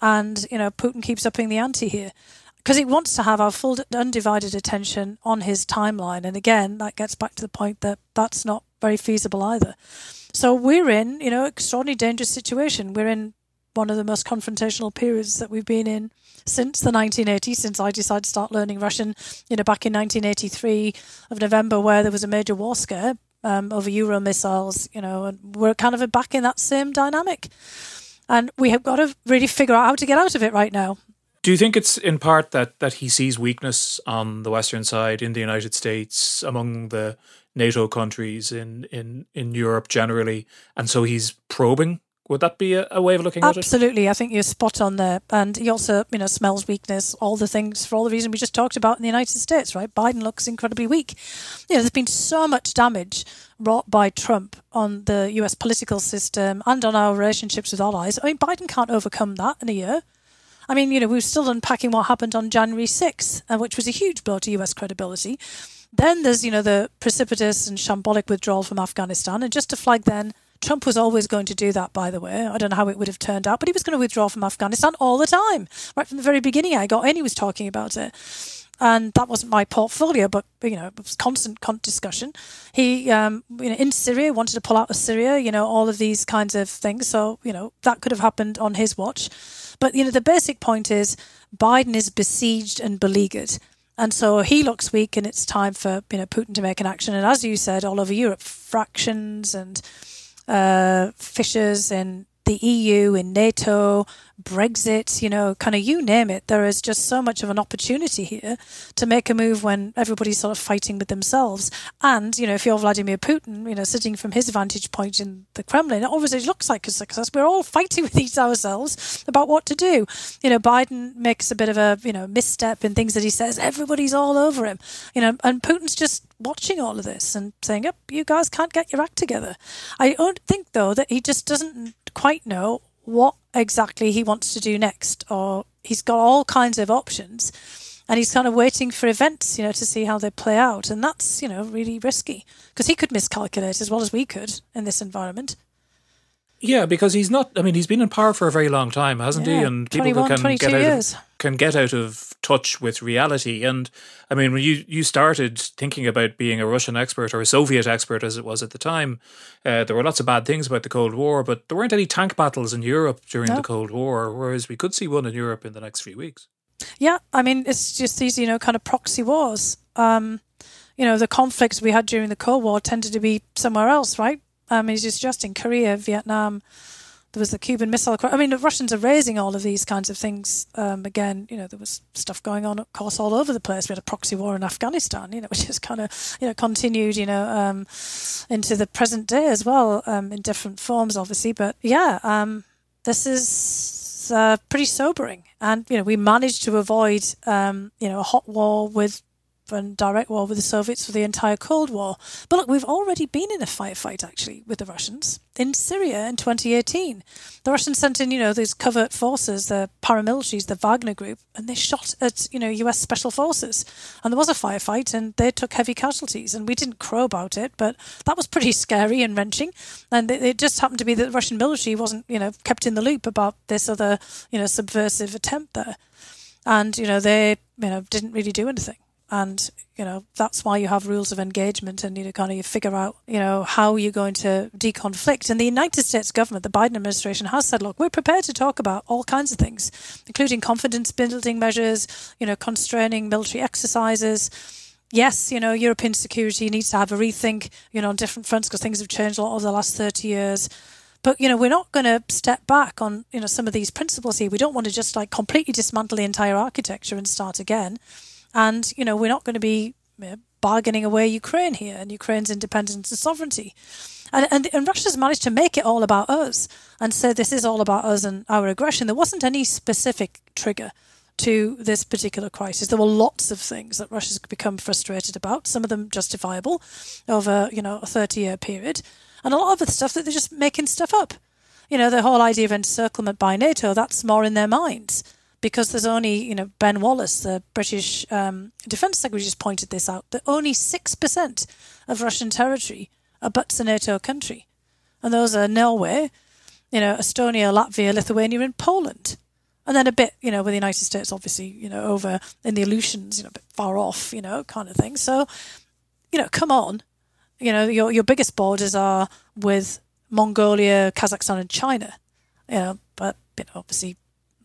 and you know, Putin keeps upping the ante here because he wants to have our full undivided attention on his timeline. And again, that gets back to the point that that's not very feasible either. So we're in, you know, extraordinarily dangerous situation. We're in one of the most confrontational periods that we've been in since the 1980s, since I decided to start learning Russian, you know, back in 1983 of November, where there was a major war scare um, over Euro missiles, you know, and we're kind of back in that same dynamic. And we have got to really figure out how to get out of it right now. Do you think it's in part that, that he sees weakness on the Western side in the United States, among the NATO countries, in, in, in Europe generally, and so he's probing would that be a, a way of looking Absolutely. at it? Absolutely. I think you're spot on there. And he also, you know, smells weakness, all the things for all the reasons we just talked about in the United States, right? Biden looks incredibly weak. You know, there's been so much damage wrought by Trump on the US political system and on our relationships with allies. I mean, Biden can't overcome that in a year. I mean, you know, we're still unpacking what happened on January 6th, uh, which was a huge blow to US credibility. Then there's, you know, the precipitous and shambolic withdrawal from Afghanistan. And just to flag then, Trump was always going to do that, by the way. I don't know how it would have turned out, but he was going to withdraw from Afghanistan all the time. Right from the very beginning, I got in, he was talking about it. And that wasn't my portfolio, but you know, it was constant discussion. He, um, you know, in Syria wanted to pull out of Syria. You know, all of these kinds of things. So you know, that could have happened on his watch. But you know, the basic point is Biden is besieged and beleaguered. And so he looks weak, and it's time for you know Putin to make an action. And as you said, all over Europe, fractions and uh, fissures in the EU, in NATO, Brexit, you know, kind of you name it. There is just so much of an opportunity here to make a move when everybody's sort of fighting with themselves. And, you know, if you're Vladimir Putin, you know, sitting from his vantage point in the Kremlin, it obviously looks like a success. We're all fighting with each ourselves about what to do. You know, Biden makes a bit of a, you know, misstep in things that he says. Everybody's all over him, you know, and Putin's just watching all of this and saying, "Yep, you guys can't get your act together." I don't think though that he just doesn't quite know what exactly he wants to do next, or he's got all kinds of options, and he's kind of waiting for events, you know, to see how they play out, and that's you know really risky because he could miscalculate as well as we could in this environment. Yeah, because he's not. I mean, he's been in power for a very long time, hasn't yeah, he? And people can get out years. of, can get out of touch with reality. And I mean, when you you started thinking about being a Russian expert or a Soviet expert, as it was at the time, uh, there were lots of bad things about the Cold War, but there weren't any tank battles in Europe during no. the Cold War, whereas we could see one in Europe in the next few weeks. Yeah, I mean, it's just these you know kind of proxy wars. Um, you know, the conflicts we had during the Cold War tended to be somewhere else, right? Um, mean, just, just in Korea, Vietnam. There was the Cuban Missile. Crisis. I mean, the Russians are raising all of these kinds of things. Um, again, you know, there was stuff going on, of course, all over the place. We had a proxy war in Afghanistan, you know, (laughs) which has kind of, you know, continued, you know, um, into the present day as well, um, in different forms, obviously. But yeah, um, this is uh, pretty sobering. And, you know, we managed to avoid, um, you know, a hot war with and direct war with the Soviets for the entire Cold War. But look, we've already been in a firefight actually with the Russians in Syria in 2018. The Russians sent in, you know, these covert forces, the paramilitaries, the Wagner group, and they shot at, you know, US special forces. And there was a firefight and they took heavy casualties. And we didn't crow about it, but that was pretty (laughs) scary and wrenching. And it, it just happened to be that the Russian military wasn't, you know, kept in the loop about this other, you know, subversive attempt there. And, you know, they, you know, didn't really do anything and you know that's why you have rules of engagement and you know kind of you figure out you know how you're going to deconflict and the united states government the biden administration has said look we're prepared to talk about all kinds of things including confidence building measures you know constraining military exercises yes you know european security needs to have a rethink you know on different fronts because things have changed a lot over the last 30 years But you know, we're not going to step back on you know some of these principles here. We don't want to just like completely dismantle the entire architecture and start again. And you know, we're not going to be bargaining away Ukraine here and Ukraine's independence and sovereignty. And, and, and Russia's managed to make it all about us and say this is all about us and our aggression. There wasn't any specific trigger to this particular crisis. There were lots of things that Russia's become frustrated about, some of them justifiable over, you know, a 30 year period, and a lot of the stuff that they're just making stuff up. You know, the whole idea of encirclement by NATO, that's more in their minds because there's only, you know, Ben Wallace, the British um, Defence Secretary, just pointed this out that only 6% of Russian territory are abuts a NATO country. And those are Norway, you know, Estonia, Latvia, Lithuania, and Poland. And then a bit, you know, with the United States, obviously, you know, over in the Aleutians, you know, a bit far off, you know, kind of thing. So, you know, come on. You know, your your biggest borders are with Mongolia, Kazakhstan, and China. You know, but you know, obviously,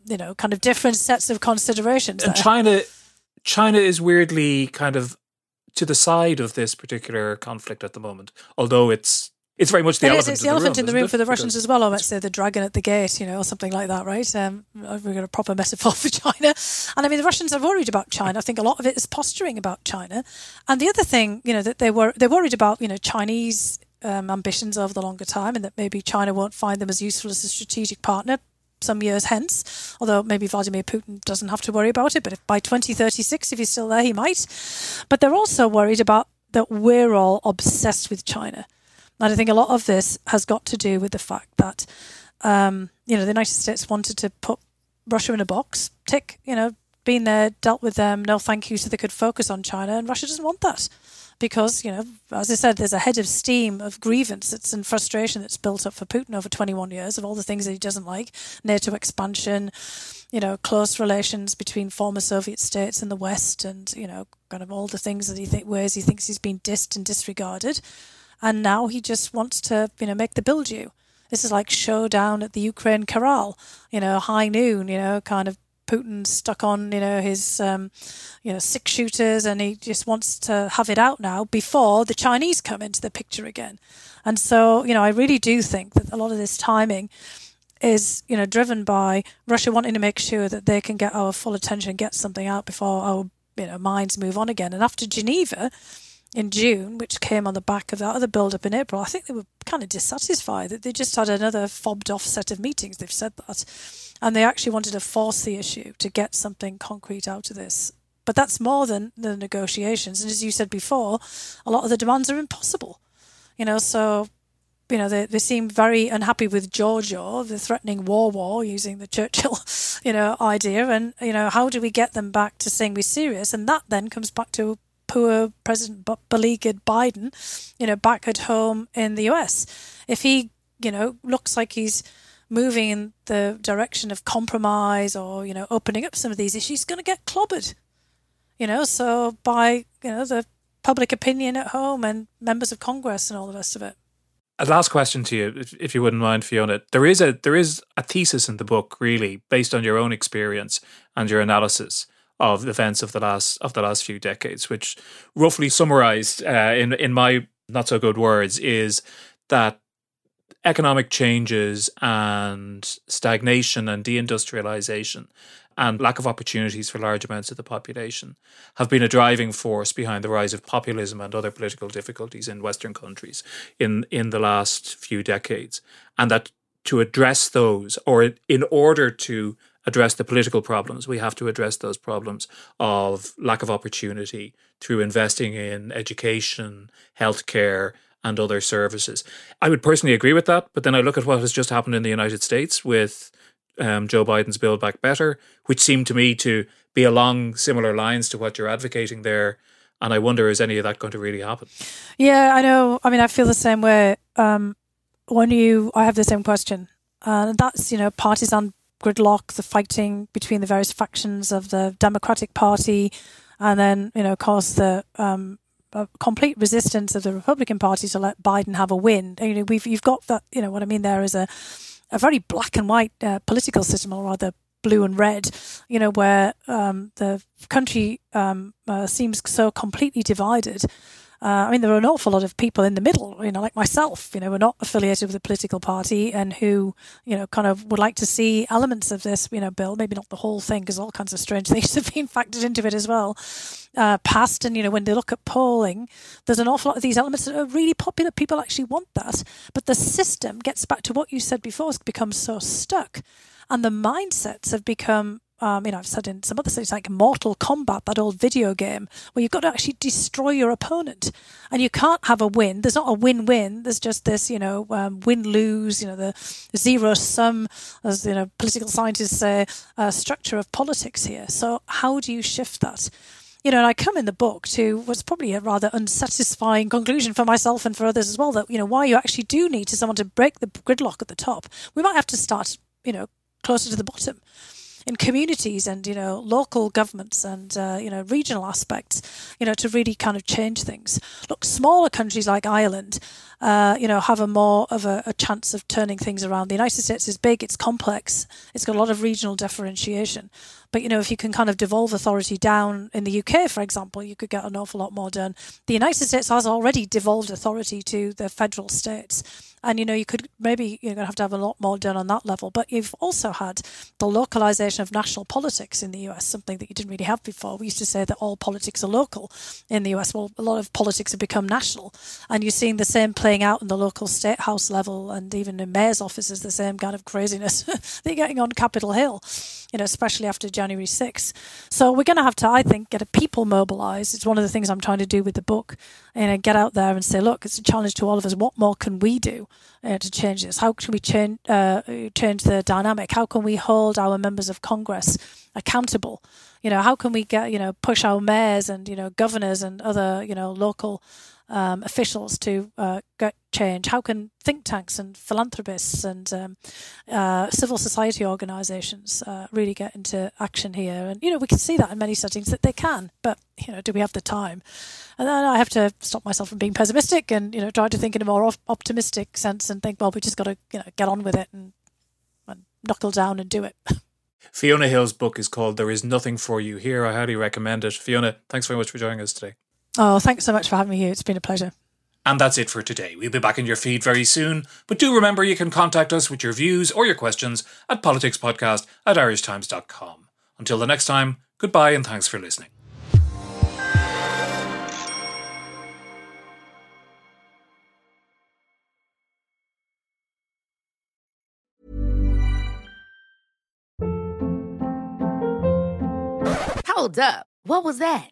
you know, kind of different sets of considerations. And China, China is weirdly kind of to the side of this particular conflict at the moment, although it's it's very much the it elephant. Is, it's the, the elephant room, in the room for the Russians as well. Or let's say the dragon at the gate, you know, or something like that, right? Um, we've got a proper metaphor (laughs) for China, and I mean the Russians are worried about China. I think a lot of it is posturing about China, and the other thing, you know, that they were they're worried about, you know, Chinese um, ambitions over the longer time, and that maybe China won't find them as useful as a strategic partner some years hence, although maybe Vladimir Putin doesn't have to worry about it. But if by 2036, if he's still there, he might. But they're also worried about that we're all obsessed with China. And I think a lot of this has got to do with the fact that, um, you know, the United States wanted to put Russia in a box, tick, you know, been there, dealt with them, no thank you, so they could focus on China. And Russia doesn't want that because, you know, as I said, there's a head of steam of grievance that's and frustration that's built up for Putin over 21 years of all the things that he doesn't like NATO expansion, you know, close relations between former Soviet states and the West, and, you know, kind of all the things that he ways he thinks he's been dissed and disregarded. And now he just wants to, you know, make the bill due. This is like showdown at the Ukraine Corral, you know, high noon, you know, kind of Putin stuck on, you know, his, um, you know, six shooters, and he just wants to have it out now before the Chinese come into the picture again. And so, you know, I really do think that a lot of this timing is, you know, driven by Russia wanting to make sure that they can get our full attention, get something out before our, you know, minds move on again. And after Geneva, in June, which came on the back of that other build up in April, I think they were kind of dissatisfied that they just had another fobbed off set of meetings. They've said that. And they actually wanted to force the issue to get something concrete out of this. But that's more than the negotiations. And as you said before, a lot of the demands are impossible. You know, so, you know, they, they seem very unhappy with Georgia, the threatening war war using the Churchill, (laughs) you know, idea. And, you know, how do we get them back to saying we're serious? And that then comes back to poor President beleaguered Biden, you know, back at home in the US. If he, you know, looks like he's moving in the direction of compromise or, you know, opening up some of these issues, going to get clobbered. You know, so by, you know, the public opinion at home and members of Congress and all the rest of it. A last question to you, if, if you wouldn't mind, Fiona. There is a there is a thesis in the book, really, based on your own experience and your analysis of events of the last of the last few decades, which roughly summarized uh, in in my not so good words is that economic changes and stagnation and deindustrialization and lack of opportunities for large amounts of the population have been a driving force behind the rise of populism and other political difficulties in Western countries in, in the last few decades. And that to address those, or in order to address the political problems, we have to address those problems of lack of opportunity through investing in education, healthcare, and other services. I would personally agree with that, but then I look at what has just happened in the United States with um, Joe Biden's Build Back Better, which seemed to me to be along similar lines to what you're advocating there. And I wonder, is any of that going to really happen? Yeah, I know. I mean, I feel the same way. Um, when you, I have the same question. Uh, that's, you know, partisan gridlock, the fighting between the various factions of the Democratic Party, and then you know, of course, the um, complete resistance of the Republican Party to let Biden have a win. You know, we've you've got that. You know what I mean? There is a a very black and white uh, political system, or rather blue and red. You know, where um, the country um, uh, seems so completely divided. Uh, I mean, there are an awful lot of people in the middle, you know, like myself, you know, we're not affiliated with a political party and who, you know, kind of would like to see elements of this, you know, bill, maybe not the whole thing, because all kinds of strange (laughs) things have been factored into it as well, uh, passed. And, you know, when they look at polling, there's an awful lot of these elements that are really popular. People actually want that. But the system gets back to what you said before, has become so stuck. And the mindsets have become um, you know, I've said in some other things like Mortal Kombat, that old video game, where you've got to actually destroy your opponent, and you can't have a win. There's not a win-win. There's just this, you know, um, win-lose. You know, the zero sum, as you know, political scientists say, uh, structure of politics here. So how do you shift that? you know, and I come in the book to what's probably a rather unsatisfying conclusion for myself and for others as well that, you know, why you actually do need to someone to break the gridlock at the top. We might have to start, you know, closer to the bottom in communities and you know local governments and uh, you know regional aspects you know to really kind of change things. Look smaller countries like Ireland uh, you know have a more of a, a, chance of turning things around. The United States is big it's complex it's got a lot of regional differentiation. But you know if you can kind of devolve authority down in the UK for example you could get an awful lot more done. The United States has already devolved authority to the federal states and you know, you could maybe you're going to have to have a lot more done on that level. But you've also had the localization of national politics in the US, something that you didn't really have before. We used to say that all politics are local in the US. Well, a lot of politics have become national, and you're seeing the same playing out in the local state house level and even in mayor's offices, the same kind of craziness (laughs) they're getting on Capitol Hill. You know, especially after January 6th. So we're going to have to, I think, get a people mobilized. It's one of the things I'm trying to do with the book. And you know, get out there and say, look, it's a challenge to all of us. What more can we do? uh, to change this? How can we change uh, change the dynamic? How can we hold our members of Congress accountable? You know, how can we get you know push our mayors and you know governors and other you know local um, officials to uh, get change? How can think tanks and philanthropists and um, uh, civil society organisations uh, really get into action here? And you know, we can see that in many settings that they can, but you know, do we have the time? And then I have to stop myself from being pessimistic and you know try to think in a more optimistic sense and think, well, we just got to you know get on with it and, and knuckle down and do it. (laughs) Fiona Hill's book is called There Is Nothing for You Here. I highly recommend it. Fiona, thanks very much for joining us today. Oh, thanks so much for having me here. It's been a pleasure. And that's it for today. We'll be back in your feed very soon. But do remember you can contact us with your views or your questions at politicspodcast at irishtimes.com. Until the next time, goodbye and thanks for listening. Hold up. What was that?